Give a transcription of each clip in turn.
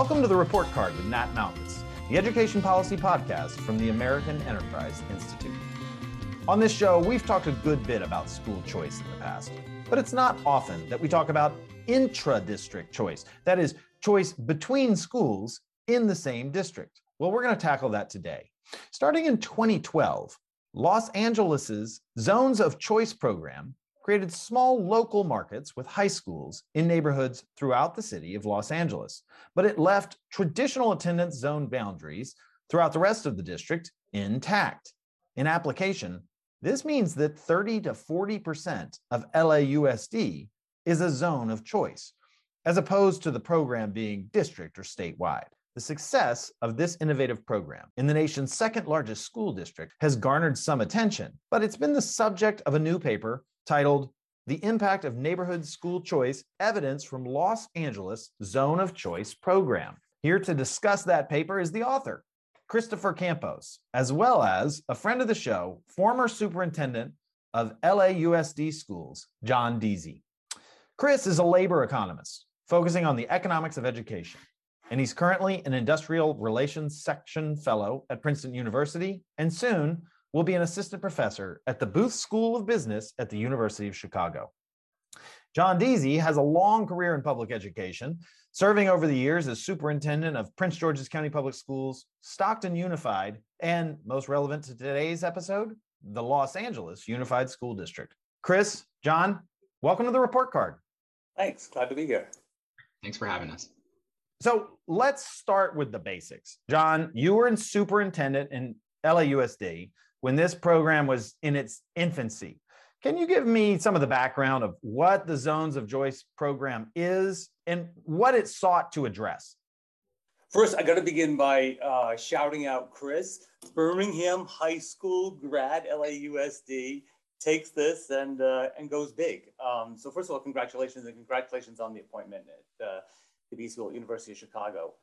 Welcome to the Report Card with Nat Malkus, the education policy podcast from the American Enterprise Institute. On this show, we've talked a good bit about school choice in the past, but it's not often that we talk about intra district choice. That is, choice between schools in the same district. Well, we're going to tackle that today. Starting in 2012, Los Angeles's Zones of Choice program created small local markets with high schools in neighborhoods throughout the city of Los Angeles, but it left traditional attendance zone boundaries throughout the rest of the district intact. In application, this means that 30 to 40% of LAUSD is a zone of choice, as opposed to the program being district or statewide. The success of this innovative program in the nation's second largest school district has garnered some attention, but it's been the subject of a new paper titled The Impact of Neighborhood School Choice Evidence from Los Angeles Zone of Choice Program. Here to discuss that paper is the author, Christopher Campos, as well as a friend of the show, former superintendent of LAUSD schools, John Deasy. Chris is a labor economist focusing on the economics of education, and he's currently an industrial relations section fellow at Princeton University and soon will be an assistant professor at the Booth School of Business at the University of Chicago. John Deasy has a long career in public education, serving over the years as superintendent of Prince George's County Public Schools, Stockton Unified, and most relevant to today's episode, the Los Angeles Unified School District. Chris, John, welcome to the report card. Thanks. Glad to be here. Thanks for having us. So let's start with the basics. John, you were in superintendent in LAUSD when this program was in its infancy. Can you give me some of the background of what the Zones of Choice program is and what it sought to address? First, I got to begin by uh, shouting out Chris, Birmingham High School grad, LAUSD, takes this and uh, and goes big. Um, so first of all, congratulations and congratulations on the appointment at uh, the B School University of Chicago.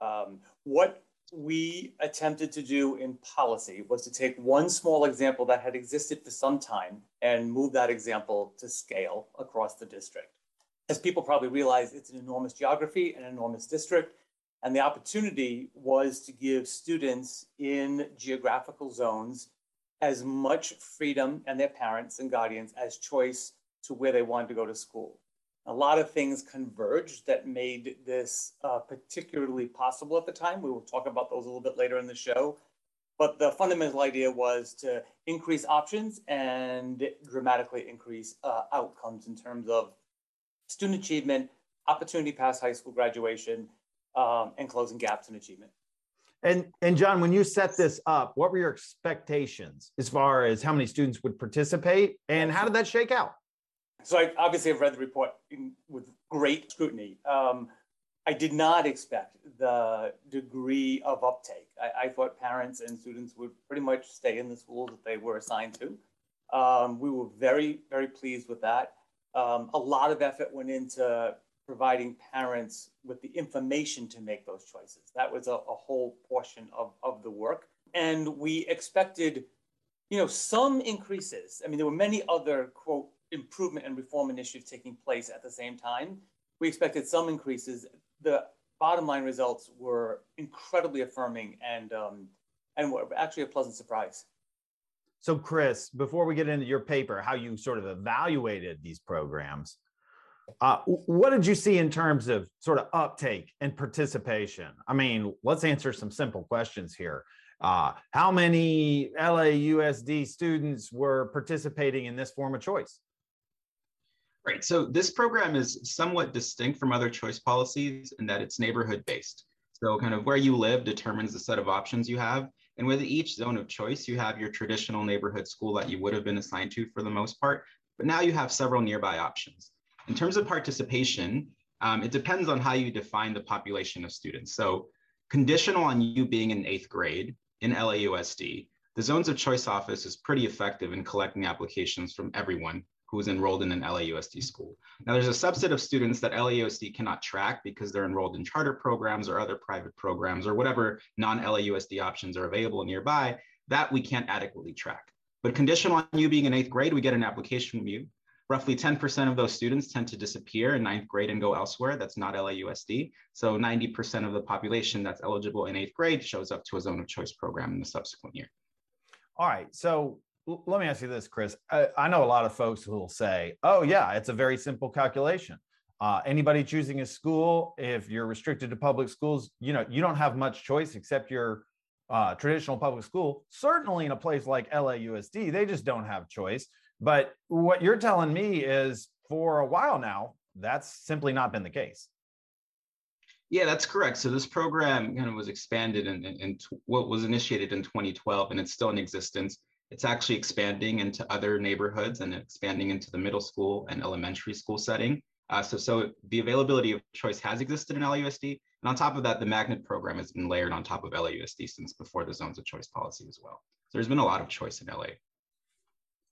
Um, what we attempted to do in policy was to take one small example that had existed for some time and move that example to scale across the district. As people probably realize, it's an enormous geography, an enormous district, and the opportunity was to give students in geographical zones as much freedom and their parents and guardians as choice to where they wanted to go to school a lot of things converged that made this uh, particularly possible at the time. We will talk about those a little bit later in the show. But the fundamental idea was to increase options and dramatically increase uh, outcomes in terms of student achievement, opportunity past high school graduation, um, and closing gaps in achievement. And and John, when you set this up, what were your expectations as far as how many students would participate, and how did that shake out? So I obviously have read the report in, with great scrutiny. Um, I did not expect the degree of uptake. I, I, thought parents and students would pretty much stay in the schools that they were assigned to. Um, we were very, very pleased with that. Um, a lot of effort went into providing parents with the information to make those choices. That was a, a whole portion of, of the work. And we expected, you know, some increases. I mean, there were many other, quote, improvement and reform initiatives taking place at the same time. We expected some increases. The bottom line results were incredibly affirming and um, and were actually a pleasant surprise. So, Chris, before we get into your paper, how you sort of evaluated these programs, uh, what did you see in terms of sort of uptake and participation? I mean, let's answer some simple questions here. Uh, how many LAUSD students were participating in this form of choice? Right. So this program is somewhat distinct from other choice policies in that it's neighborhood based. So kind of where you live determines the set of options you have. And with each zone of choice, you have your traditional neighborhood school that you would have been assigned to for the most part, but now you have several nearby options. In terms of participation, um, it depends on how you define the population of students. So conditional on you being in eighth grade in LAUSD, the Zones of Choice office is pretty effective in collecting applications from everyone who is enrolled in an LAUSD school. Now, there's a subset of students that LAUSD cannot track because they're enrolled in charter programs or other private programs or whatever non-LAUSD options are available nearby that we can't adequately track. But conditional on you being in eighth grade, we get an application from you. roughly 10% of those students tend to disappear in ninth grade and go elsewhere. That's not LAUSD. So 90% of the population that's eligible in eighth grade shows up to a zone of choice program in the subsequent year. All right. So let me ask you this, Chris. I, I know a lot of folks who will say, oh, yeah, it's a very simple calculation. Uh, anybody choosing a school, if you're restricted to public schools, you know, you don't have much choice except your uh, traditional public school. Certainly in a place like LAUSD, they just don't have choice. But what you're telling me is for a while now, that's simply not been the case. Yeah, that's correct. So this program kind of was expanded and what was initiated in 2012, and it's still in existence. It's actually expanding into other neighborhoods and expanding into the middle school and elementary school setting. Uh, so, so the availability of choice has existed in LAUSD. And on top of that, the magnet program has been layered on top of LAUSD since before the zones of choice policy as well. So there's been a lot of choice in LA.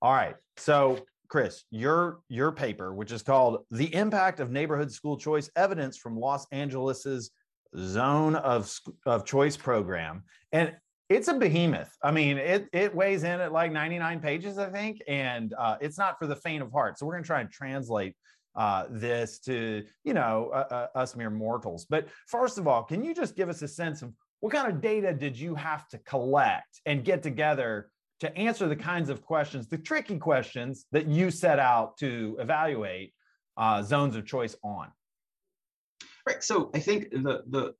All right. So, Chris, your your paper, which is called "The Impact of Neighborhood School Choice: Evidence from Los Angeles's Zone of of Choice Program," and it's a behemoth. I mean, it it weighs in at like 99 pages, I think, and uh, it's not for the faint of heart. So we're going to try and translate uh, this to you know uh, us mere mortals. But first of all, can you just give us a sense of what kind of data did you have to collect and get together to answer the kinds of questions, the tricky questions that you set out to evaluate uh, zones of choice on? Right. So I think the the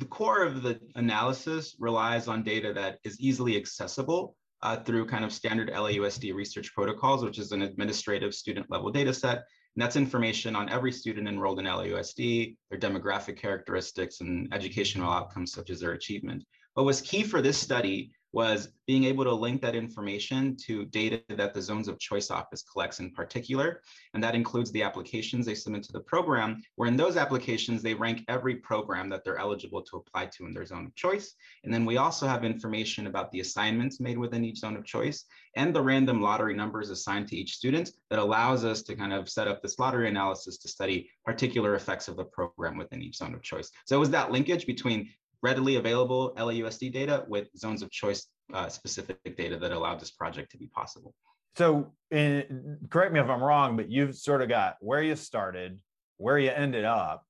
the core of the analysis relies on data that is easily accessible uh, through kind of standard LAUSD research protocols, which is an administrative student level data set and that's information on every student enrolled in LAUSD, their demographic characteristics and educational outcomes such as their achievement. What was key for this study was being able to link that information to data that the Zones of Choice Office collects in particular. And that includes the applications they submit to the program, where in those applications, they rank every program that they're eligible to apply to in their zone of choice. And then we also have information about the assignments made within each zone of choice and the random lottery numbers assigned to each student that allows us to kind of set up this lottery analysis to study particular effects of the program within each zone of choice. So it was that linkage between readily available LAUSD data with zones of choice uh, specific data that allowed this project to be possible. So, in, correct me if I'm wrong, but you've sort of got where you started, where you ended up,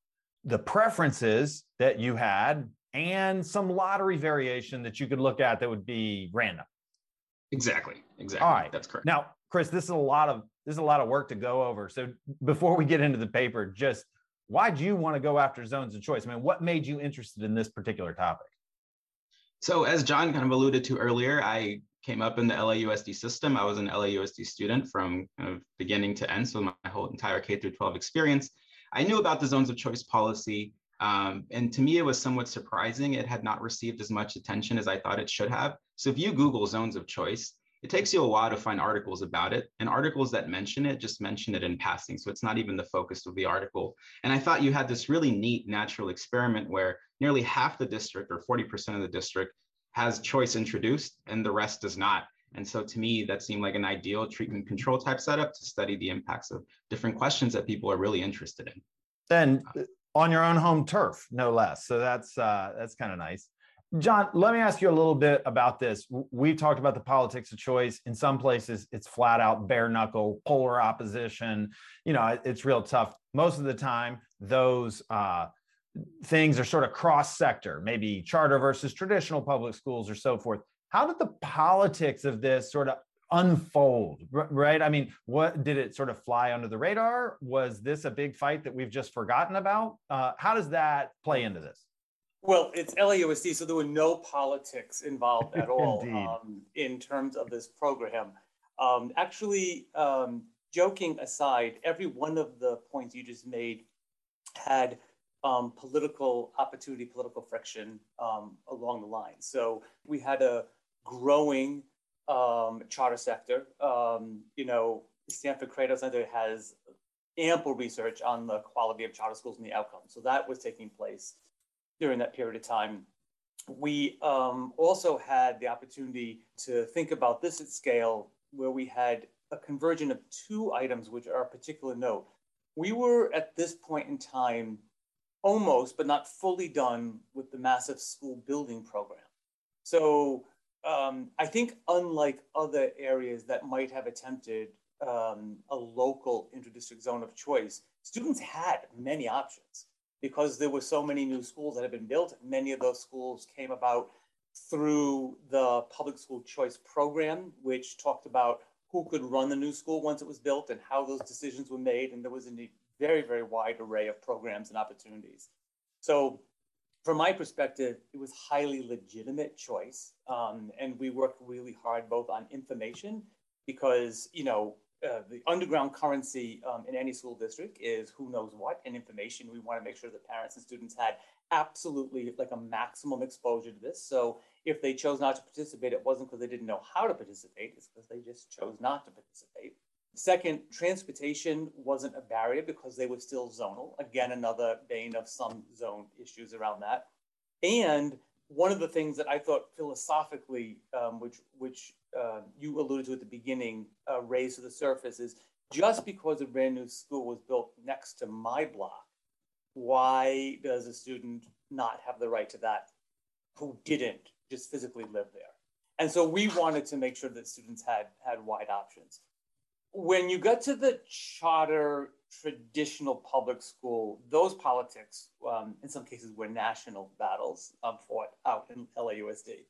the preferences that you had, and some lottery variation that you could look at that would be random. Exactly. Exactly. All right. That's correct. Now, Chris, this is a lot of this is a lot of work to go over. So before we get into the paper, just why do you want to go after zones of choice? I mean, what made you interested in this particular topic? So, as John kind of alluded to earlier, I came up in the LAUSD system. I was an LAUSD student from kind of beginning to end, so my whole entire K through 12 experience. I knew about the zones of choice policy, um, and to me, it was somewhat surprising. It had not received as much attention as I thought it should have. So, if you Google zones of choice, it takes you a while to find articles about it and articles that mention it just mention it in passing so it's not even the focus of the article. And i thought you had this really neat natural experiment where nearly half the district or 40% of the district has choice introduced and the rest does not. And so to me that seemed like an ideal treatment control type setup to study the impacts of different questions that people are really interested in. Then on your own home turf no less. So that's uh, that's kind of nice John, let me ask you a little bit about this. We've talked about the politics of choice. In some places, it's flat out bare knuckle, polar opposition. You know, it's real tough. Most of the time, those uh, things are sort of cross sector, maybe charter versus traditional public schools or so forth. How did the politics of this sort of unfold right i mean what did it sort of fly under the radar was this a big fight that we've just forgotten about uh, how does that play into this well, it's LAUSD, so there were no politics involved at all um, in terms of this program. Um, actually, um, joking aside, every one of the points you just made had um, political opportunity, political friction um, along the line. So we had a growing um, charter sector. you know, Stanford Credo Center has ample research on the quality of charter schools and the outcomes. So that was taking place during that period of time. We um, also had the opportunity to think about this at scale where we had a conversion of two items which are a particular note. We were at this point in time almost, but not fully done with the massive school building program. So um, I think unlike other areas that might have attempted um, a local interdistrict zone of choice, students had many options because there were so many new schools that had been built. Many of those schools came about through the public school choice program, which talked about who could run the new school once it was built and how those decisions were made. And there was a very, very wide array of programs and opportunities. So from my perspective, it was highly legitimate choice. Um, and we worked really hard both on information because, you know, uh, the underground currency um, in any school district is who knows what and information. We want to make sure that parents and students had absolutely like a maximum exposure to this. So if they chose not to participate, it wasn't because they didn't know how to participate, it's because they just chose not to participate. Second, transportation wasn't a barrier because they were still zonal. Again, another bane of some zone issues around that. And one of the things that I thought philosophically, um, which which uh, you alluded to at the beginning, uh, raised to the surface is just because a brand new school was built next to my block, why does a student not have the right to that who didn't just physically live there? And so we wanted to make sure that students had had wide options. When you got to the charter traditional public school, those politics, um, in some cases, were national battles um, fought out in LAUSD.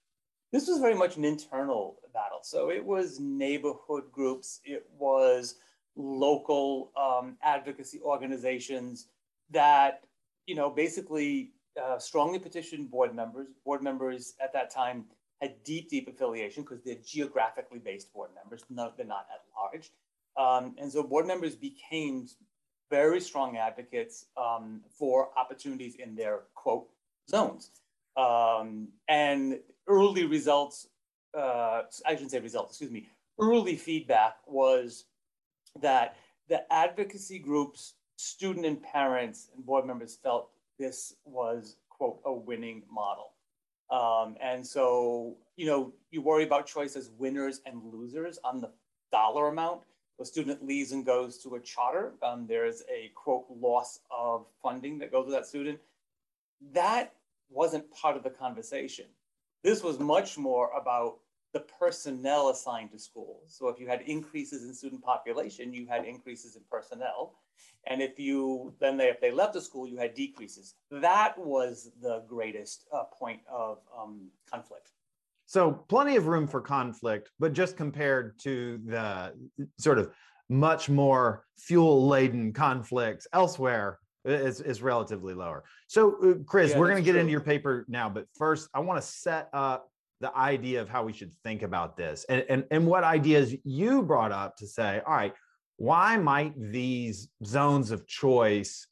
This was very much an internal battle. So it was neighborhood groups, it was local um, advocacy organizations that, you know, basically uh, strongly petitioned board members. Board members at that time had deep, deep affiliation because they're geographically based board members. No, they're not at large. Um, and so board members became very strong advocates um, for opportunities in their quote zones. Um, and early results, uh, I shouldn't say results, excuse me, early feedback was that the advocacy groups, student and parents and board members felt this was quote a winning model. Um, and so, you know, you worry about choice as winners and losers on the dollar amount a student leaves and goes to a charter, um, there's a quote loss of funding that goes with that student. That wasn't part of the conversation. This was much more about the personnel assigned to schools. So if you had increases in student population, you had increases in personnel. And if you then they, if they left the school, you had decreases. That was the greatest uh, point of um, conflict. So plenty of room for conflict, but just compared to the sort of much more fuel laden conflicts elsewhere is, is relatively lower. So uh, Chris, yeah, we're going to get true. into your paper now, but first I want to set up the idea of how we should think about this and, and, and what ideas you brought up to say, all right, why might these zones of choice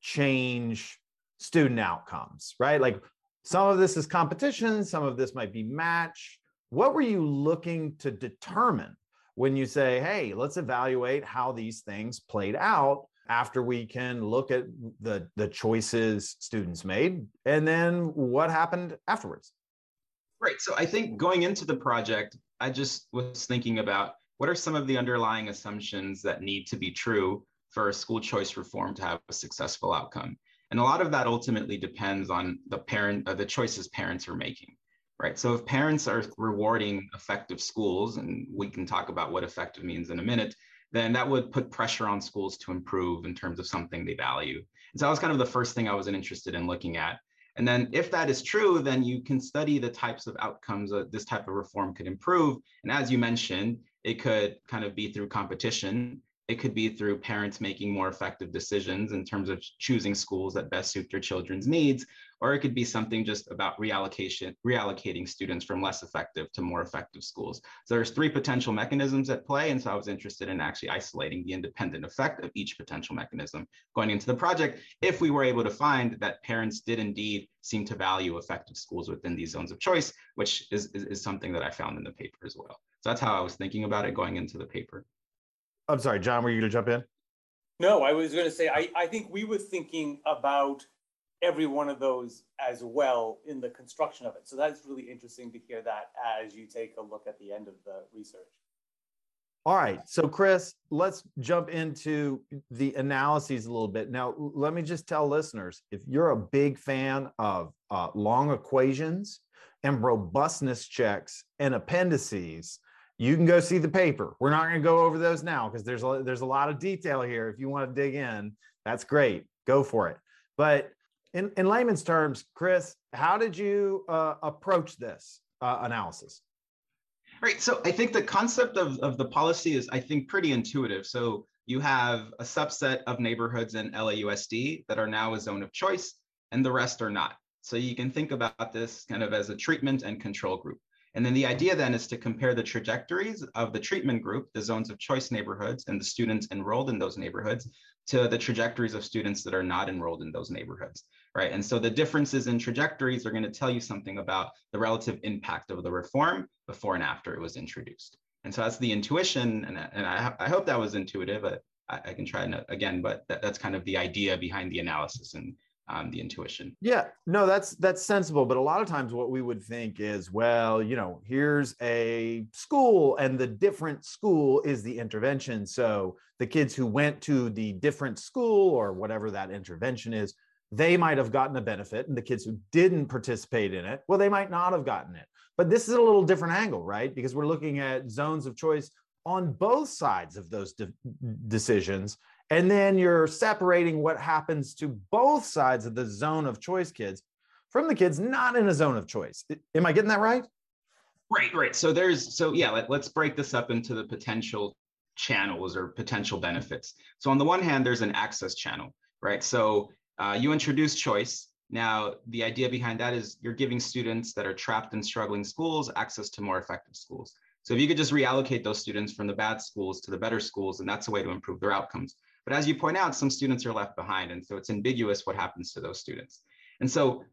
change student outcomes, right? Like some of this is competition, some of this might be match. What were you looking to determine when you say, hey, let's evaluate how these things played out after we can look at the, the choices students made and then what happened afterwards? Right. So I think going into the project, I just was thinking about what are some of the underlying assumptions that need to be true for a school choice reform to have a successful outcome. And a lot of that ultimately depends on the parent, uh, the choices parents are making, right? So if parents are rewarding effective schools, and we can talk about what effective means in a minute, then that would put pressure on schools to improve in terms of something they value. And so that was kind of the first thing I was interested in looking at. And then if that is true, then you can study the types of outcomes that this type of reform could improve. And as you mentioned, it could kind of be through competition it could be through parents making more effective decisions in terms of choosing schools that best suit their children's needs, or it could be something just about reallocation, reallocating students from less effective to more effective schools. So there's three potential mechanisms at play. And so I was interested in actually isolating the independent effect of each potential mechanism going into the project if we were able to find that parents did indeed seem to value effective schools within these zones of choice, which is, is, is something that I found in the paper as well. So that's how I was thinking about it going into the paper. I'm sorry, John, were you going to jump in? No, I was going to say, I, I think we were thinking about every one of those as well in the construction of it. So that's really interesting to hear that as you take a look at the end of the research. All right. So, Chris, let's jump into the analyses a little bit. Now, let me just tell listeners if you're a big fan of uh, long equations and robustness checks and appendices, you can go see the paper. We're not going to go over those now because there's a, there's a lot of detail here. If you want to dig in, that's great. Go for it. But in, in layman's terms, Chris, how did you uh, approach this uh, analysis? Right. So I think the concept of, of the policy is, I think, pretty intuitive. So you have a subset of neighborhoods in LAUSD that are now a zone of choice, and the rest are not. So you can think about this kind of as a treatment and control group. And then the idea then is to compare the trajectories of the treatment group, the zones of choice neighborhoods, and the students enrolled in those neighborhoods to the trajectories of students that are not enrolled in those neighborhoods, right? And so the differences in trajectories are going to tell you something about the relative impact of the reform before and after it was introduced. And so that's the intuition, and, and I, I hope that was intuitive. I, I can try again, but that, that's kind of the idea behind the analysis and um, the intuition. Yeah, no, that's that's sensible. But a lot of times, what we would think is, well, you know, here's a school, and the different school is the intervention. So the kids who went to the different school or whatever that intervention is, they might have gotten a benefit, and the kids who didn't participate in it, well, they might not have gotten it. But this is a little different angle, right? Because we're looking at zones of choice on both sides of those de- decisions and then you're separating what happens to both sides of the zone of choice kids from the kids not in a zone of choice. Am I getting that right? Right, right. So there's, so yeah, let, us break this up into the potential channels or potential benefits. So on the one hand, there's an access channel, right? So uh, you introduce choice. Now, the idea behind that is you're giving students that are trapped in struggling schools access to more effective schools. So if you could just reallocate those students from the bad schools to the better schools, and that's a way to improve their outcomes. But as you point out, some students are left behind. And so it's ambiguous what happens to those students. And so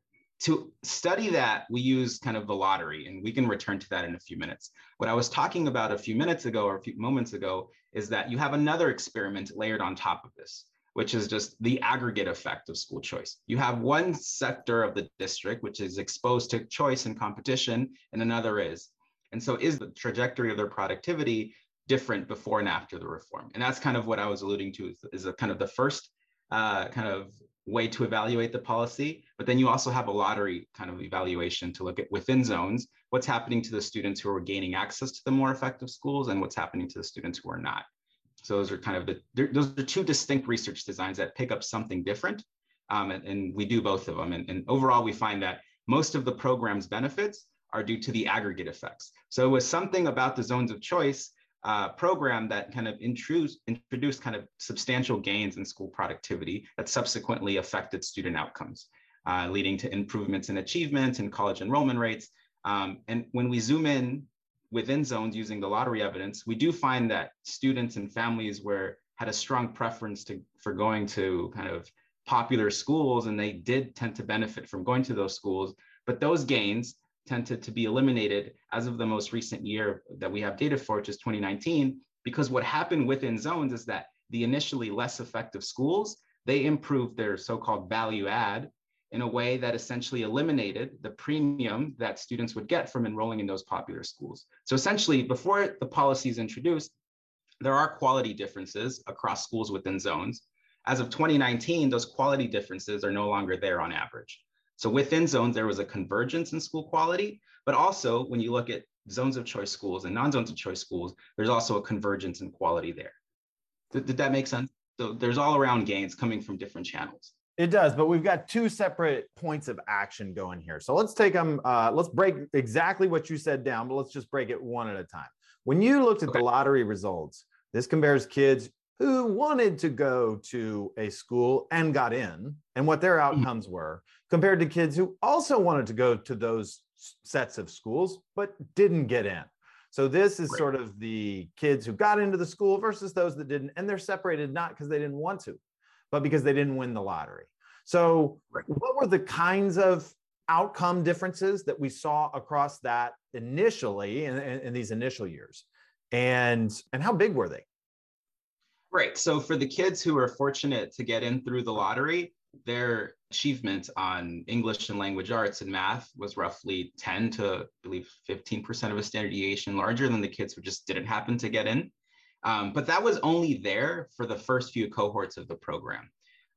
to study that, we use kind of the lottery, and we can return to that in a few minutes. What I was talking about a few minutes ago or a few moments ago is that you have another experiment layered on top of this, which is just the aggregate effect of school choice. You have one sector of the district which is exposed to choice and competition, and another is. And so, is the trajectory of their productivity different before and after the reform. And that's kind of what I was alluding to is, is a kind of the first uh, kind of way to evaluate the policy. But then you also have a lottery kind of evaluation to look at within zones, what's happening to the students who are gaining access to the more effective schools and what's happening to the students who are not. So those are kind of the, those are two distinct research designs that pick up something different. Um, and, and, we do both of them. And, and overall, we find that most of the program's benefits are due to the aggregate effects. So it was something about the zones of choice uh, program that kind of introduced, introduced kind of substantial gains in school productivity that subsequently affected student outcomes, uh, leading to improvements in achievement and college enrollment rates. Um, and when we zoom in within zones using the lottery evidence, we do find that students and families were had a strong preference to, for going to kind of popular schools, and they did tend to benefit from going to those schools. But those gains tended to be eliminated as of the most recent year that we have data for, which is 2019, because what happened within zones is that the initially less effective schools, they improved their so-called value add in a way that essentially eliminated the premium that students would get from enrolling in those popular schools. So essentially, before the policy is introduced, there are quality differences across schools within zones. As of 2019, those quality differences are no longer there on average. So within zones, there was a convergence in school quality, but also when you look at zones of choice schools and non-zones of choice schools, there's also a convergence in quality there. Did, did that make sense? So there's all around gains coming from different channels. It does, but we've got two separate points of action going here. So let's take them, uh, let's break exactly what you said down, but let's just break it one at a time. When you looked at okay. the lottery results, this compares kids who wanted to go to a school and got in and what their mm-hmm. outcomes were compared to kids who also wanted to go to those sets of schools but didn't get in. So this is sort of the kids who got into the school versus those that didn't and they're separated not because they didn't want to but because they didn't win the lottery. So what were the kinds of outcome differences that we saw across that initially in, in, in these initial years? And and how big were they? Right. So for the kids who are fortunate to get in through the lottery, their achievement on English and language arts and math was roughly 10 to I believe 15% of a standard deviation larger than the kids who just didn't happen to get in. Um, but that was only there for the first few cohorts of the program.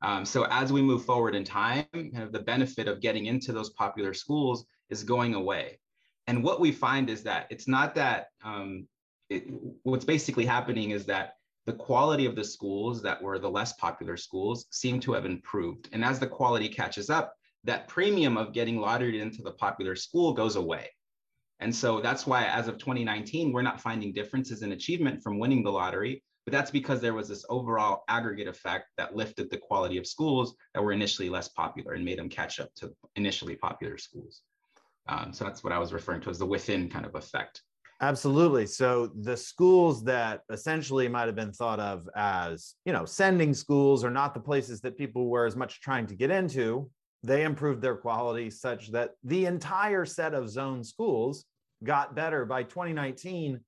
Um, so as we move forward in time, kind of the benefit of getting into those popular schools is going away. And what we find is that it's not that um, it, what's basically happening is that the quality of the schools that were the less popular schools seem to have improved. And as the quality catches up, that premium of getting lotteried into the popular school goes away. And so that's why, as of 2019, we're not finding differences in achievement from winning the lottery. But that's because there was this overall aggregate effect that lifted the quality of schools that were initially less popular and made them catch up to initially popular schools. Um, so that's what I was referring to as the within kind of effect. Absolutely. So the schools that essentially might have been thought of as, you know, sending schools are not the places that people were as much trying to get into. They improved their quality such that the entire set of zone schools got better by 2019.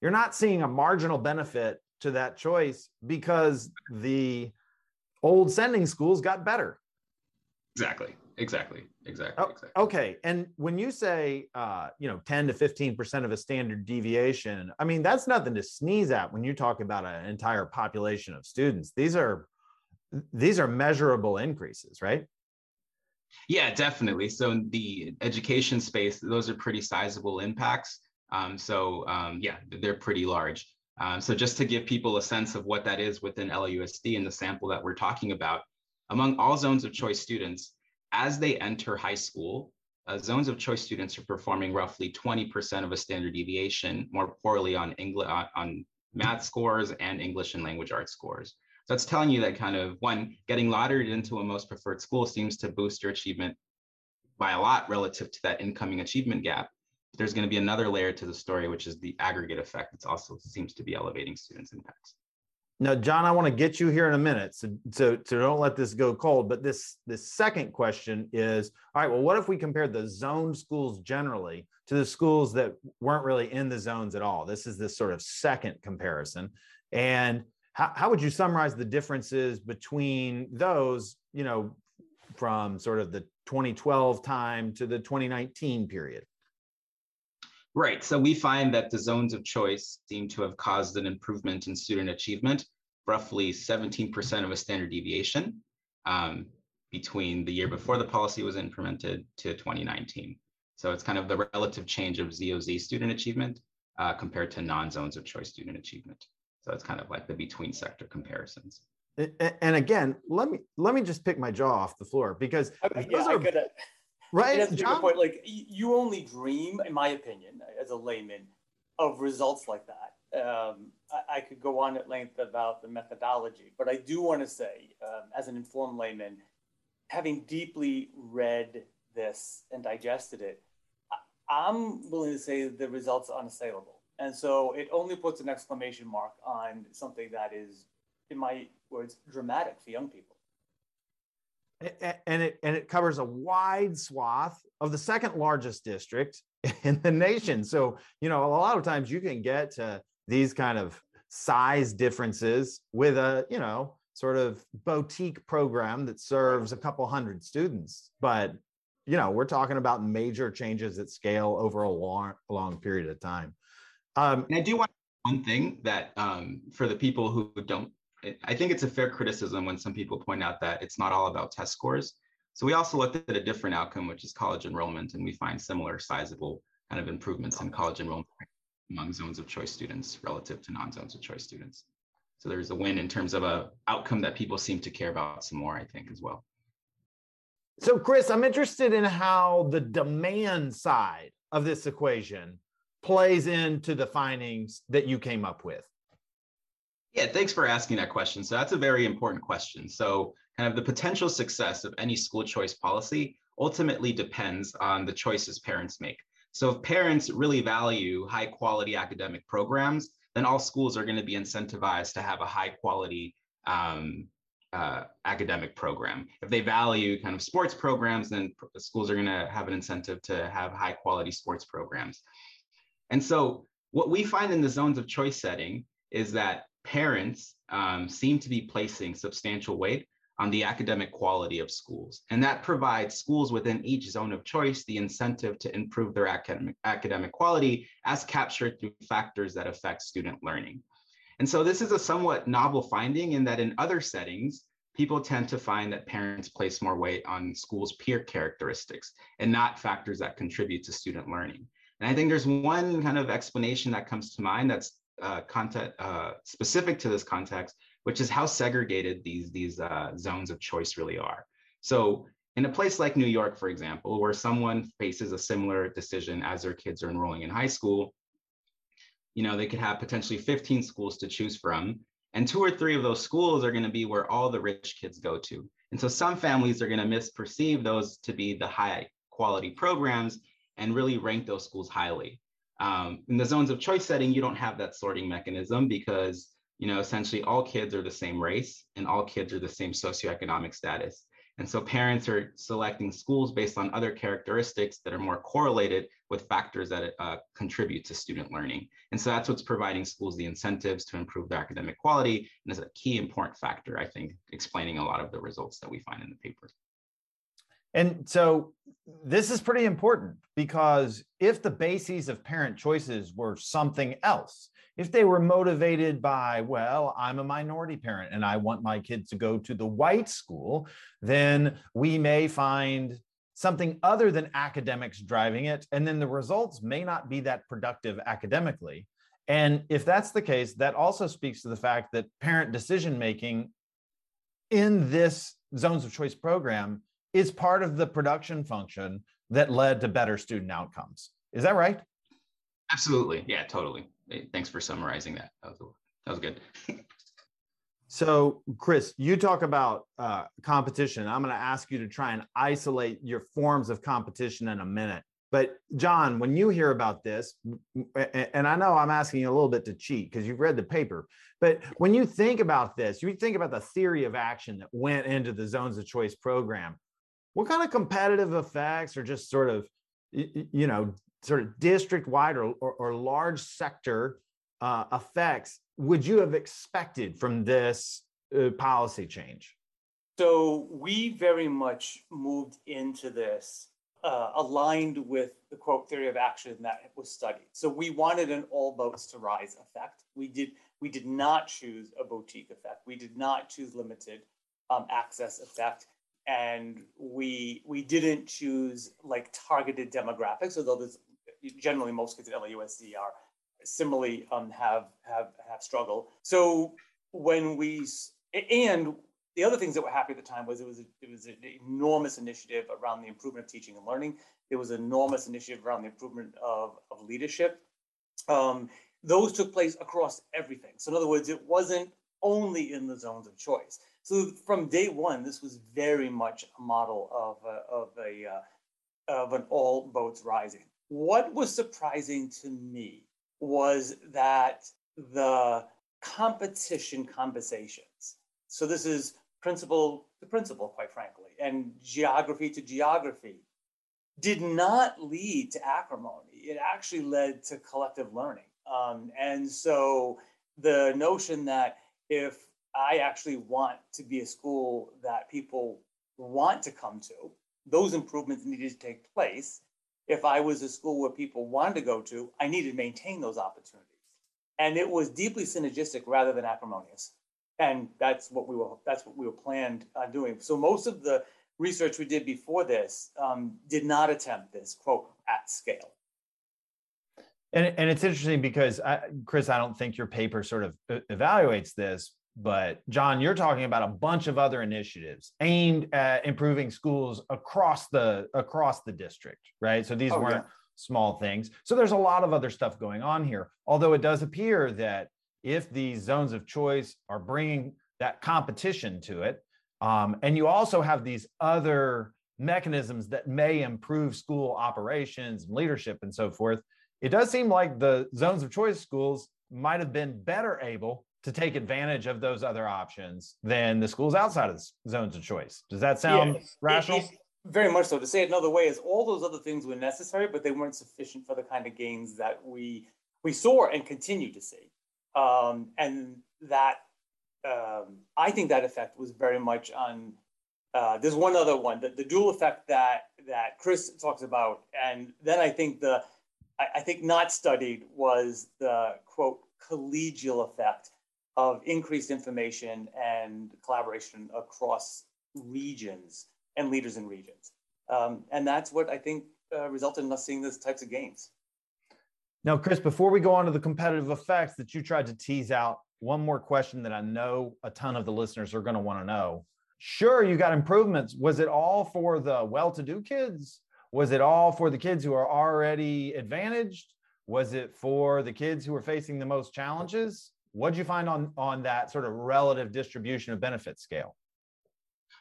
You're not seeing a marginal benefit to that choice because the old sending schools got better. Exactly. Exactly. Exactly. Oh, exactly. Okay. And when you say, uh, you know, 10 to 15% of a standard deviation, I mean, that's nothing to sneeze at when you talk about an entire population of students. These are, these are measurable increases, right? Yeah, definitely. So in the education space, those are pretty sizable impacts. Um, so um, yeah, they're pretty large. Um, so just to give people a sense of what that is within LAUSD and the sample that we're talking about, among all zones of choice students, as they enter high school, uh, zones of choice students are performing roughly 20% of a standard deviation more poorly on English on, on math scores and English and language arts scores. So it's telling you that kind of one, getting lotteried into a most preferred school seems to boost your achievement by a lot relative to that incoming achievement gap. But There's going to be another layer to the story, which is the aggregate effect. It also seems to be elevating students' impacts. Now, John, I want to get you here in a minute, so, so so don't let this go cold. But this this second question is: All right, well, what if we compare the zone schools generally to the schools that weren't really in the zones at all? This is this sort of second comparison, and how, how would you summarize the differences between those? You know, from sort of the 2012 time to the 2019 period. Right. So we find that the zones of choice seem to have caused an improvement in student achievement, roughly 17% of a standard deviation um, between the year before the policy was implemented to 2019. So it's kind of the relative change of ZOC student achievement uh, compared to non-zones of choice student achievement. So it's kind of like the between sector comparisons. And again, let me let me just pick my jaw off the floor because okay, yeah, are, right? That's a point. Like you only dream, in my opinion, as a layman, of results like that. Um, I, I, could go on at length about the methodology, but I do want to say, um, as an informed layman, having deeply read this and digested it, I, I'm willing to say the results are unassailable. And so it only puts an exclamation mark on something that is, in my words, dramatic for young people and it and it covers a wide swath of the second largest district in the nation. So, you know, a lot of times you can get to these kind of size differences with a, you know, sort of boutique program that serves a couple hundred students. But, you know, we're talking about major changes at scale over a long, long period of time. Um, and I do want one thing that um, for the people who don't I think it's a fair criticism when some people point out that it's not all about test scores. So we also looked at a different outcome, which is college enrollment, and we find similar sizable kind of improvements in college enrollment among zones of choice students relative to non-zones of choice students. So there's a win in terms of a outcome that people seem to care about some more, I think, as well. So Chris, I'm interested in how the demand side of this equation plays into the findings that you came up with. Yeah, thanks for asking that question. So that's a very important question. So kind of the potential success of any school choice policy ultimately depends on the choices parents make. So if parents really value high quality academic programs, then all schools are going to be incentivized to have a high quality um, uh, academic program. If they value kind of sports programs, then schools are going to have an incentive to have high quality sports programs. And so what we find in the zones of choice setting is that parents um, seem to be placing substantial weight on the academic quality of schools. And that provides schools within each zone of choice the incentive to improve their academic, academic quality as captured through factors that affect student learning. And so this is a somewhat novel finding in that in other settings, people tend to find that parents place more weight on schools' peer characteristics and not factors that contribute to student learning. And I think there's one kind of explanation that comes to mind that's uh, content uh, specific to this context, which is how segregated these these uh, zones of choice really are. So in a place like New York, for example, where someone faces a similar decision as their kids are enrolling in high school, you know, they could have potentially 15 schools to choose from. And two or three of those schools are going to be where all the rich kids go to. And so some families are going to misperceive those to be the high quality programs and really rank those schools highly. Um, in the zones of choice setting, you don't have that sorting mechanism because, you know, essentially all kids are the same race and all kids are the same socioeconomic status. And so parents are selecting schools based on other characteristics that are more correlated with factors that uh, contribute to student learning. And so that's what's providing schools the incentives to improve their academic quality and is a key important factor, I think, explaining a lot of the results that we find in the paper. And so this is pretty important because if the bases of parent choices were something else, if they were motivated by, well, I'm a minority parent and I want my kid to go to the white school, then we may find something other than academics driving it. And then the results may not be that productive academically. And if that's the case, that also speaks to the fact that parent decision making in this zones of choice program is part of the production function that led to better student outcomes. Is that right? Absolutely. Yeah, totally. Thanks for summarizing that. That was, that was good. so, Chris, you talk about uh, competition. I'm going to ask you to try and isolate your forms of competition in a minute. But, John, when you hear about this, and I know I'm asking you a little bit to cheat because you've read the paper, but when you think about this, you think about the theory of action that went into the Zones of Choice program. What kind of competitive effects or just sort of, you know, sort of district wide or, or, or, large sector uh, effects would you have expected from this uh, policy change? So we very much moved into this uh, aligned with the quote theory of action that was studied. So we wanted an all boats to rise effect. We did we did not choose a boutique effect. We did not choose limited um, access effect and we we didn't choose like targeted demographics, although generally most kids at LAUSD are similarly um, have have have struggled. So when we and the other things that were happening at the time was it was a, it was an enormous initiative around the improvement of teaching and learning. There was an enormous initiative around the improvement of, of leadership. Um, those took place across everything. So in other words, it wasn't only in the zones of choice. So from day one, this was very much a model of a, of a uh, of an all boats rising. What was surprising to me was that the competition conversations. So this is principle to principle, quite frankly, and geography to geography did not lead to acrimony. It actually led to collective learning. Um, and so the notion that if I actually want to be a school that people want to come to, those improvements needed to take place if I was a school where people wanted to go to, I needed to maintain those opportunities. And it was deeply synergistic rather than acrimonious. And that's what we were that's what we were planned on doing. So most of the research we did before this um, did not attempt this quote at scale. And, and it's interesting because I, Chris, I don't think your paper sort of evaluates this, but John, you're talking about a bunch of other initiatives aimed at improving schools across the across the district, right? So these oh, weren't yeah. small things. So there's a lot of other stuff going on here. Although it does appear that if these zones of choice are bringing that competition to it, um, and you also have these other mechanisms that may improve school operations and leadership and so forth, it does seem like the zones of choice schools might have been better able to take advantage of those other options than the schools outside of the zones of choice. Does that sound yeah, rational? It, it, very much so. To say it another way is all those other things were necessary, but they weren't sufficient for the kind of gains that we we saw and continue to see. Um, and that um, I think that effect was very much on. Uh, there's one other one, the, the dual effect that that Chris talks about, and then I think the I, I think not studied was the quote collegial effect of increased information and collaboration across regions and leaders in regions. Um, and that's what I think uh, resulted in us seeing those types of gains. Now, Chris, before we go on to the competitive effects that you tried to tease out, one more question that I know a ton of the listeners are going to want to know. Sure, you got improvements. Was it all for the well to do kids? Was it all for the kids who are already advantaged? Was it for the kids who are facing the most challenges? What'd you find on, on that sort of relative distribution of benefit scale?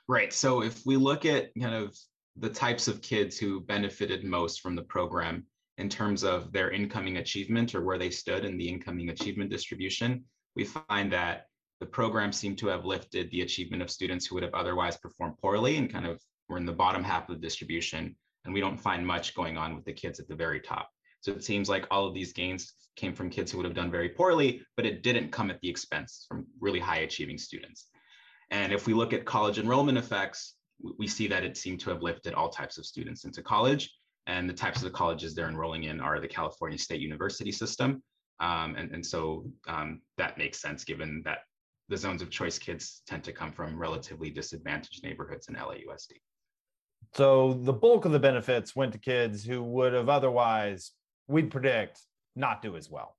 Right. So if we look at kind of the types of kids who benefited most from the program in terms of their incoming achievement or where they stood in the incoming achievement distribution, we find that the program seemed to have lifted the achievement of students who would have otherwise performed poorly and kind of were in the bottom half of the distribution. And we don't find much going on with the kids at the very top. So it seems like all of these gains came from kids who would have done very poorly, but it didn't come at the expense from really high achieving students. And if we look at college enrollment effects, we see that it seemed to have lifted all types of students into college. And the types of the colleges they're enrolling in are the California State University system. Um, and, and so um, that makes sense given that the zones of choice kids tend to come from relatively disadvantaged neighborhoods in LAUSD. So the bulk of the benefits went to kids who would have otherwise, we'd predict, not do as well.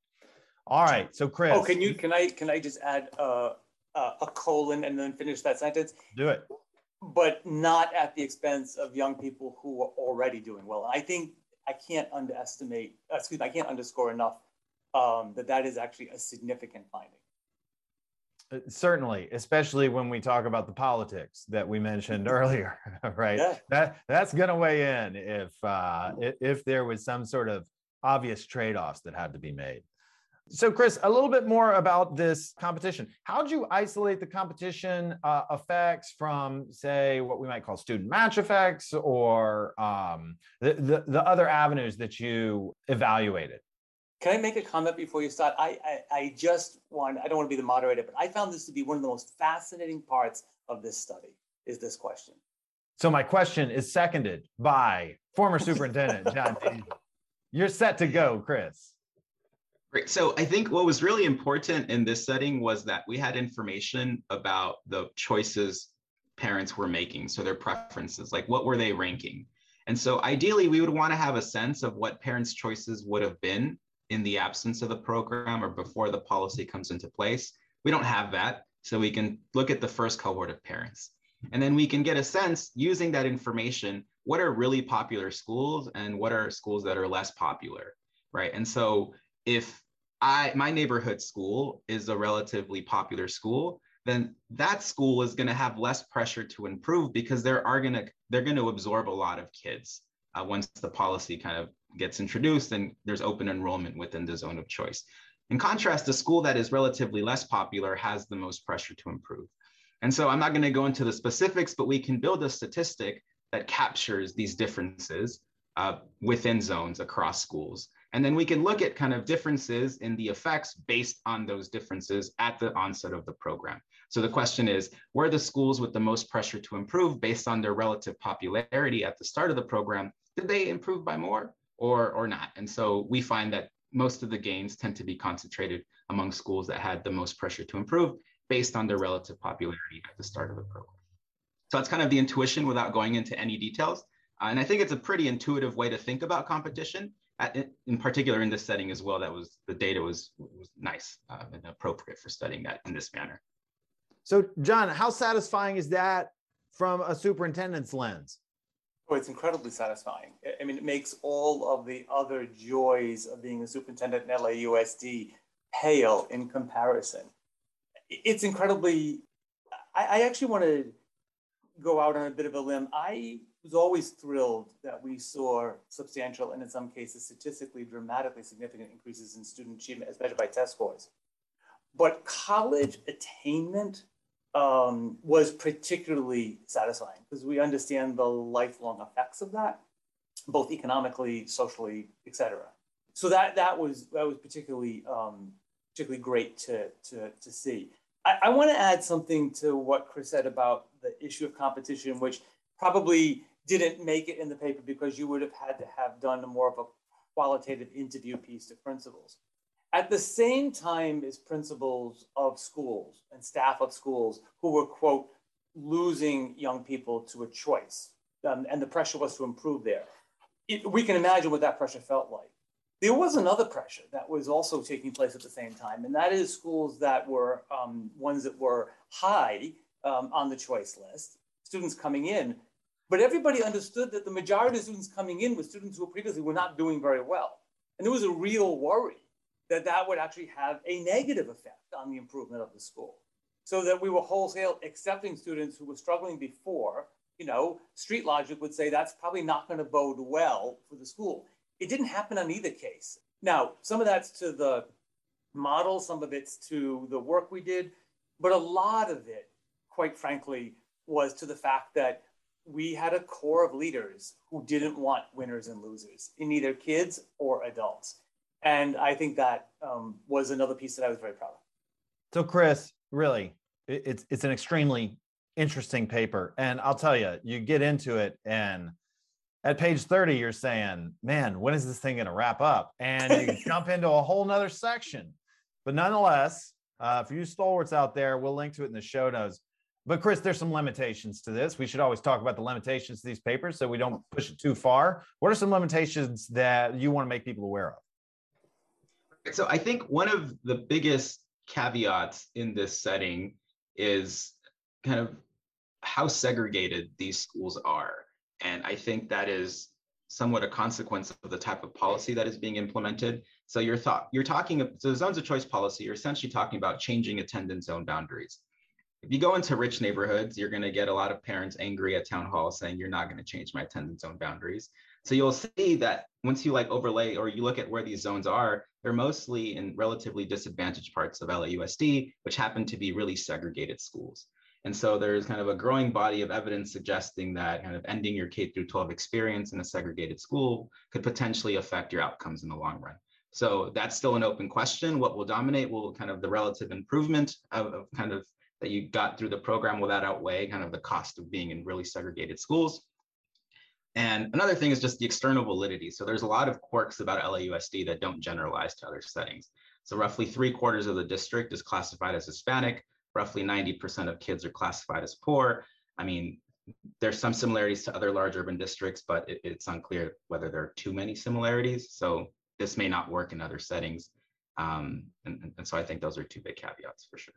All right. So Chris. Oh, can you can I can I just add uh, uh, a colon and then finish that sentence? Do it. But not at the expense of young people who are already doing well. I think I can't underestimate. Excuse me. I can't underscore enough um, that that is actually a significant finding. Uh, certainly, especially when we talk about the politics that we mentioned earlier, right? Yeah. That that's going to weigh in if uh, if there was some sort of obvious trade-offs that had to be made. So, Chris, a little bit more about this competition. How did you isolate the competition uh, effects from, say, what we might call student match effects, or um, the, the the other avenues that you evaluated? Can I make a comment before you start? I, I, I just want, I don't want to be the moderator, but I found this to be one of the most fascinating parts of this study is this question. So my question is seconded by former superintendent John You're set to go, Chris. Great. So I think what was really important in this setting was that we had information about the choices parents were making. So their preferences, like what were they ranking? And so ideally, we would want to have a sense of what parents' choices would have been in the absence of the program or before the policy comes into place. We don't have that. So we can look at the first cohort of parents. And then we can get a sense using that information, what are really popular schools and what are schools that are less popular, right? And so if I my neighborhood school is a relatively popular school, then that school is going to have less pressure to improve because there are going to they're going to absorb a lot of kids uh, once the policy kind of gets introduced and there's open enrollment within the zone of choice. In contrast, a school that is relatively less popular has the most pressure to improve. And so I'm not going to go into the specifics, but we can build a statistic that captures these differences uh, within zones across schools. And then we can look at kind of differences in the effects based on those differences at the onset of the program. So the question is, where the schools with the most pressure to improve based on their relative popularity at the start of the program? Did they improve by more? or, or not. And so we find that most of the gains tend to be concentrated among schools that had the most pressure to improve based on their relative popularity at the start of the program. So that's kind of the intuition without going into any details. Uh, and I think it's a pretty intuitive way to think about competition, at, in particular in this setting as well. That was the data was, was nice uh, and appropriate for studying that in this manner. So, John, how satisfying is that from a superintendent's lens? Oh, it's incredibly satisfying. I mean, it makes all of the other joys of being a superintendent in LAUSD pale in comparison. It's incredibly, I, I actually want to go out on a bit of a limb. I was always thrilled that we saw substantial and in some cases statistically dramatically significant increases in student achievement as measured by test scores. But college attainment um, was particularly satisfying because we understand the lifelong effects of that, both economically, socially, et cetera. So that that was that was particularly um, particularly great to to, to see. I, I want to add something to what Chris said about the issue of competition, which probably didn't make it in the paper because you would have had to have done more of a qualitative interview piece to principals. At the same time as principals of schools and staff of schools who were, quote, losing young people to a choice, um, and the pressure was to improve there. It, we can imagine what that pressure felt like. There was another pressure that was also taking place at the same time, and that is schools that were um, ones that were high um, on the choice list, students coming in, but everybody understood that the majority of students coming in were students who previously were not doing very well. And there was a real worry that that would actually have a negative effect on the improvement of the school. So that we were wholesale accepting students who were struggling before, you know, street logic would say that's probably not going to bode well for the school. It didn't happen on either case. Now, some of that's to the model, some of it's to the work we did, but a lot of it, quite frankly, was to the fact that we had a core of leaders who didn't want winners and losers in either kids or adults. And I think that um, was another piece that I was very proud of. So, Chris, really, it's it's an extremely interesting paper, and I'll tell you, you get into it, and at page thirty, you're saying, "Man, when is this thing going to wrap up?" And you jump into a whole nother section. But nonetheless, uh, for you stalwarts out there, we'll link to it in the show notes. But Chris, there's some limitations to this. We should always talk about the limitations to these papers so we don't push it too far. What are some limitations that you want to make people aware of? So I think one of the biggest caveats in this setting is kind of how segregated these schools are. And I think that is somewhat a consequence of the type of policy that is being implemented. So you're you're talking so the zones of choice policy, you're essentially talking about changing attendance zone boundaries if you go into rich neighborhoods, you're going to get a lot of parents angry at town hall saying you're not going to change my attendance zone boundaries. So you'll see that once you like overlay or you look at where these zones are, they're mostly in relatively disadvantaged parts of LAUSD, which happen to be really segregated schools. And so there's kind of a growing body of evidence suggesting that kind of ending your K through 12 experience in a segregated school could potentially affect your outcomes in the long run. So that's still an open question. What will dominate will kind of the relative improvement of, of kind of that you got through the program will that outweigh kind of the cost of being in really segregated schools? And another thing is just the external validity. So there's a lot of quirks about LAUSD that don't generalize to other settings. So roughly three quarters of the district is classified as Hispanic. Roughly 90% of kids are classified as poor. I mean, there's some similarities to other large urban districts, but it, it's unclear whether there are too many similarities. So this may not work in other settings. Um, and, and so I think those are two big caveats for sure.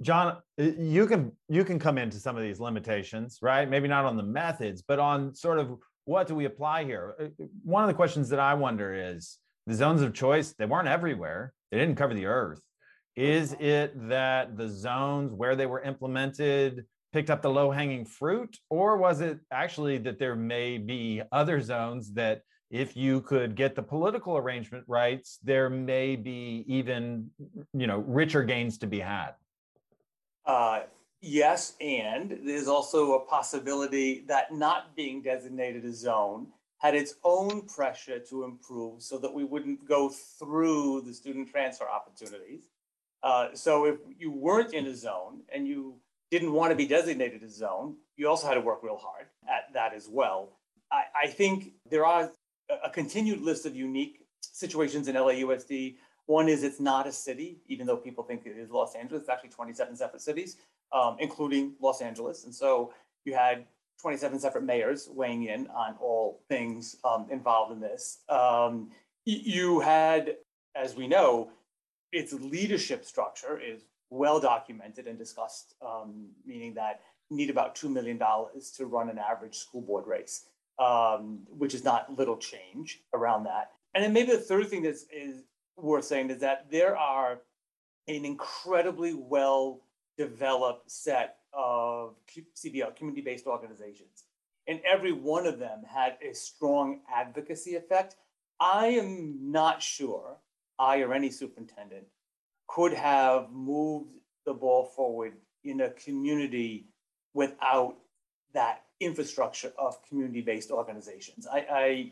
John, you can you can come into some of these limitations, right? Maybe not on the methods, but on sort of what do we apply here? Uh, one of the questions that I wonder is the zones of choice, they weren't everywhere. They didn't cover the earth. Is it that the zones where they were implemented picked up the low hanging fruit or was it actually that there may be other zones that if you could get the political arrangement rights, there may be even, you know, richer gains to be had? Uh, yes, and there's also a possibility that not being designated a zone had its own pressure to improve so that we wouldn't go through the student transfer opportunities. Uh, so if you weren't in a zone and you didn't want to be designated a zone, you also had to work real hard at that as well. I, I think there are a continued list of unique situations in LAUSD one is it's not a city, even though people think it is Los Angeles. It's actually 27 separate cities, um, including Los Angeles. And so you had 27 separate mayors weighing in on all things um, involved in this. Um, you had, as we know, its leadership structure is well documented and discussed, um, meaning that you need about $2 million to run an average school board race, um, which is not little change around that. And then maybe the third thing that is worth saying is that there are an incredibly well developed set of CBO, community based organizations. And every one of them had a strong advocacy effect. I am not sure I or any superintendent could have moved the ball forward in a community without that infrastructure of community based organizations. I,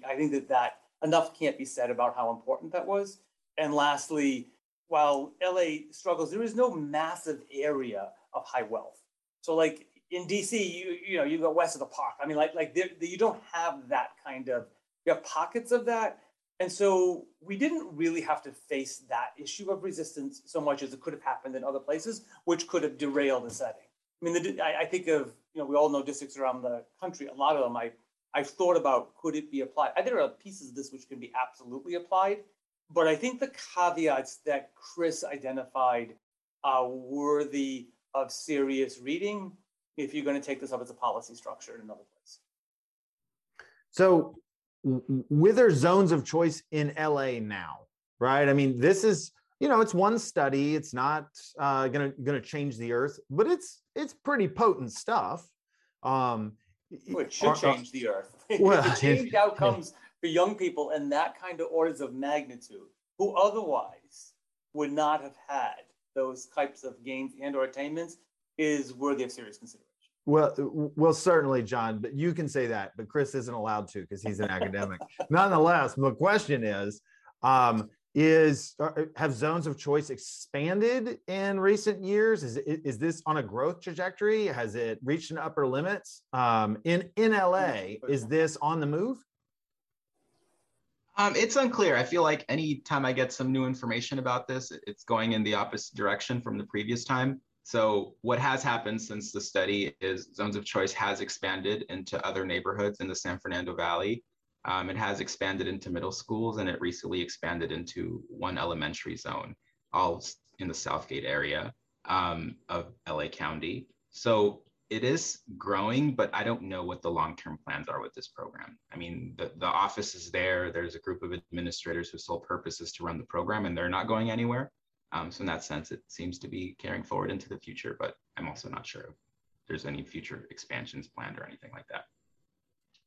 I, I think that, that enough can't be said about how important that was. And lastly, while LA struggles, there is no massive area of high wealth. So like in DC, you you know you go west of the park. I mean, like like there, you don't have that kind of you have pockets of that, and so we didn't really have to face that issue of resistance so much as it could have happened in other places, which could have derailed the setting. I mean, the, I, I think of you know we all know districts around the country. A lot of them I I've thought about could it be applied. I think there are pieces of this which can be absolutely applied, but I think the caveats that Chris identified are worthy of serious reading if you're going to take this up as a policy structure in another place. So, with their zones of choice in LA now, right? I mean, this is you know it's one study. It's not uh, gonna gonna change the earth, but it's it's pretty potent stuff. Um, well, it should are, change the earth. Well, change outcomes for young people and that kind of orders of magnitude, who otherwise would not have had those types of gains and or attainments, is worthy of serious consideration. Well, well, certainly, John, but you can say that, but Chris isn't allowed to because he's an academic. Nonetheless, the question is, um, is uh, have zones of choice expanded in recent years? Is is this on a growth trajectory? Has it reached an upper limits? Um, in in LA, is this on the move? Um, it's unclear. I feel like anytime I get some new information about this, it's going in the opposite direction from the previous time. So what has happened since the study is zones of choice has expanded into other neighborhoods in the San Fernando Valley. Um, it has expanded into middle schools and it recently expanded into one elementary zone, all in the Southgate area um, of LA County. So it is growing, but I don't know what the long-term plans are with this program. I mean, the, the office is there. There's a group of administrators whose sole purpose is to run the program and they're not going anywhere. Um, so in that sense, it seems to be carrying forward into the future, but I'm also not sure if there's any future expansions planned or anything like that.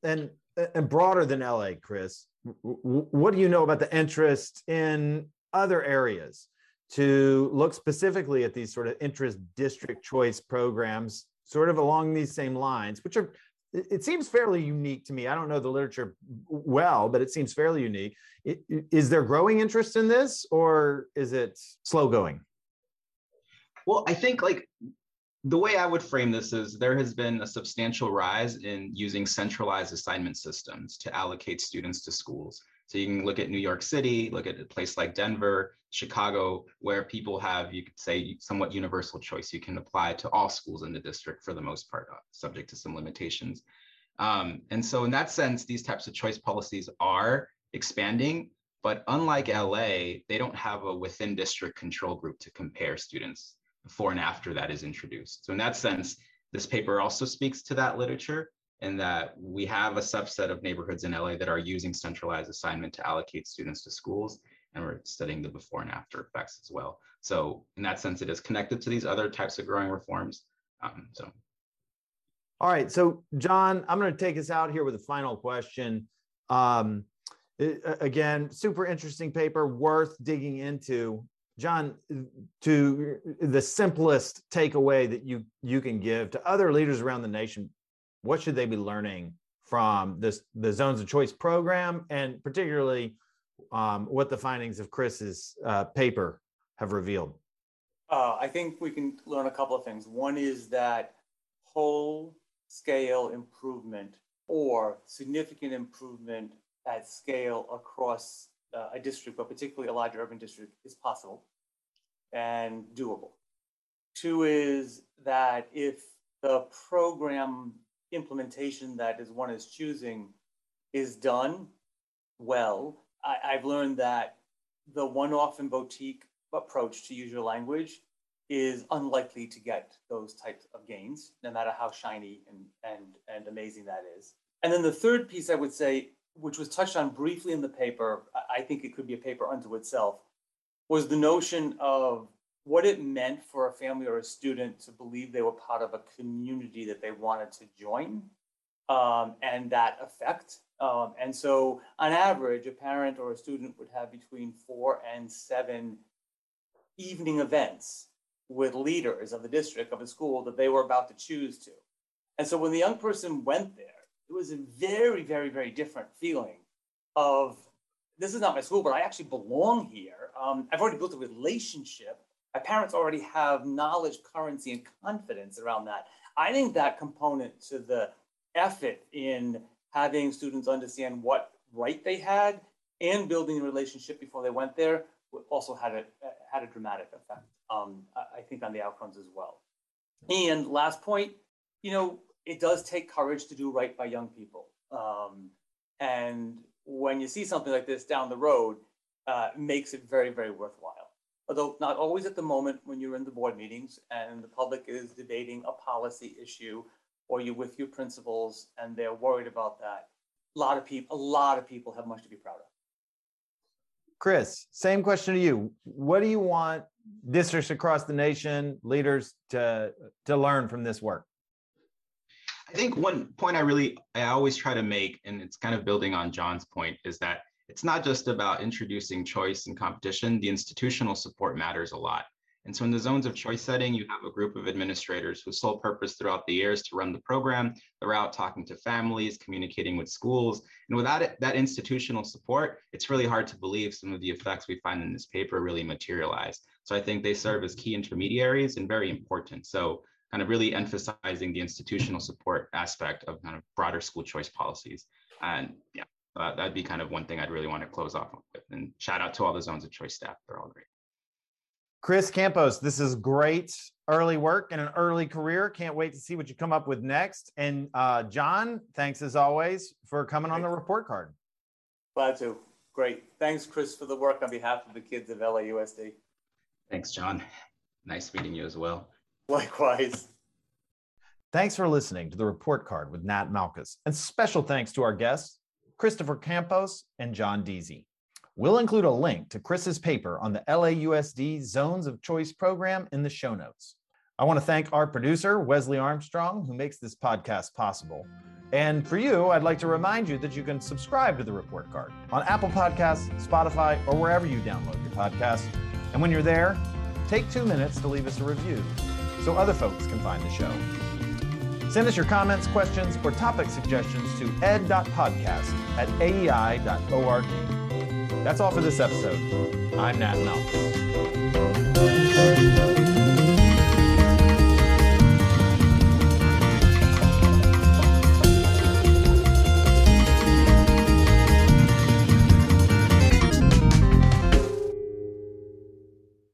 And and broader than LA, Chris, what do you know about the interest in other areas to look specifically at these sort of interest district choice programs, sort of along these same lines, which are it seems fairly unique to me. I don't know the literature well, but it seems fairly unique. Is there growing interest in this or is it slow going? Well, I think like the way I would frame this is there has been a substantial rise in using centralized assignment systems to allocate students to schools. So you can look at New York City, look at a place like Denver, Chicago, where people have, you could say, somewhat universal choice. You can apply to all schools in the district for the most part, uh, subject to some limitations. Um, and so in that sense, these types of choice policies are expanding, but unlike LA, they don't have a within district control group to compare students before and after that is introduced. So in that sense, this paper also speaks to that literature in that we have a subset of neighborhoods in LA that are using centralized assignment to allocate students to schools, and we're studying the before and after effects as well. So in that sense, it is connected to these other types of growing reforms. Um, so. All right, so John, I'm going to take us out here with a final question. Um, again, super interesting paper, worth digging into. John, to the simplest takeaway that you you can give to other leaders around the nation what should they be learning from this the zones of choice program and particularly um, what the findings of chris's uh, paper have revealed? Uh, i think we can learn a couple of things. One is that whole scale improvement or significant improvement at scale across uh, a district but particularly a large urban district is possible and doable. Two is that if the program implementation that is one is choosing is done well, I, I've learned that the one-off and boutique approach, to use your language, is unlikely to get those types of gains, no matter how shiny and, and, and amazing that is. And then the third piece I would say, which was touched on briefly in the paper, I think it could be a paper unto itself, was the notion of what it meant for a family or a student to believe they were part of a community that they wanted to join um, and that effect. Um, and so, on average, a parent or a student would have between four and seven evening events with leaders of the district of a school that they were about to choose to. And so, when the young person went there, it was a very, very, very different feeling of this is not my school, but I actually belong here. Um, I've already built a relationship my parents already have knowledge, currency, and confidence around that. I think that component to the effort in having students understand what right they had and building a relationship before they went there also had a had a dramatic effect. Um, I think on the outcomes as well. And last point, you know, it does take courage to do right by young people. Um, and when you see something like this down the road, uh, makes it very, very worthwhile. Although not always at the moment when you're in the board meetings and the public is debating a policy issue or you're with your principals and they're worried about that. A lot of people, a lot of people have much to be proud of. Chris, same question to you. What do you want districts across the nation, leaders to to learn from this work? I think one point I really I always try to make, and it's kind of building on John's point, is that it's not just about introducing choice and competition. The institutional support matters a lot. And so in the zones of choice setting, you have a group of administrators whose sole purpose throughout the years to run the program. They're out talking to families, communicating with schools. And without it, that institutional support, it's really hard to believe some of the effects we find in this paper really materialize. So I think they serve as key intermediaries and very important. So kind of really emphasizing the institutional support aspect of kind of broader school choice policies. And yeah, uh, that'd be kind of one thing I'd really want to close off with. And shout out to all the zones of choice staff. They're all great. Chris Campos, this is great early work and an early career. Can't wait to see what you come up with next. And uh, John, thanks as always for coming on the report card. Glad to. Great. Thanks, Chris, for the work on behalf of the kids of LAUSD. Thanks, John. Nice meeting you as well. Likewise. Thanks for listening to the report card with Nat Malkus. And special thanks to our guests, Christopher Campos and John Deasy. We'll include a link to Chris's paper on the LAUSD Zones of Choice program in the show notes. I want to thank our producer, Wesley Armstrong, who makes this podcast possible. And for you, I'd like to remind you that you can subscribe to the report card on Apple Podcasts, Spotify, or wherever you download your podcasts. And when you're there, take two minutes to leave us a review so other folks can find the show. Send us your comments, questions, or topic suggestions to ed.podcast at aei.org. That's all for this episode. I'm Nat Malkus.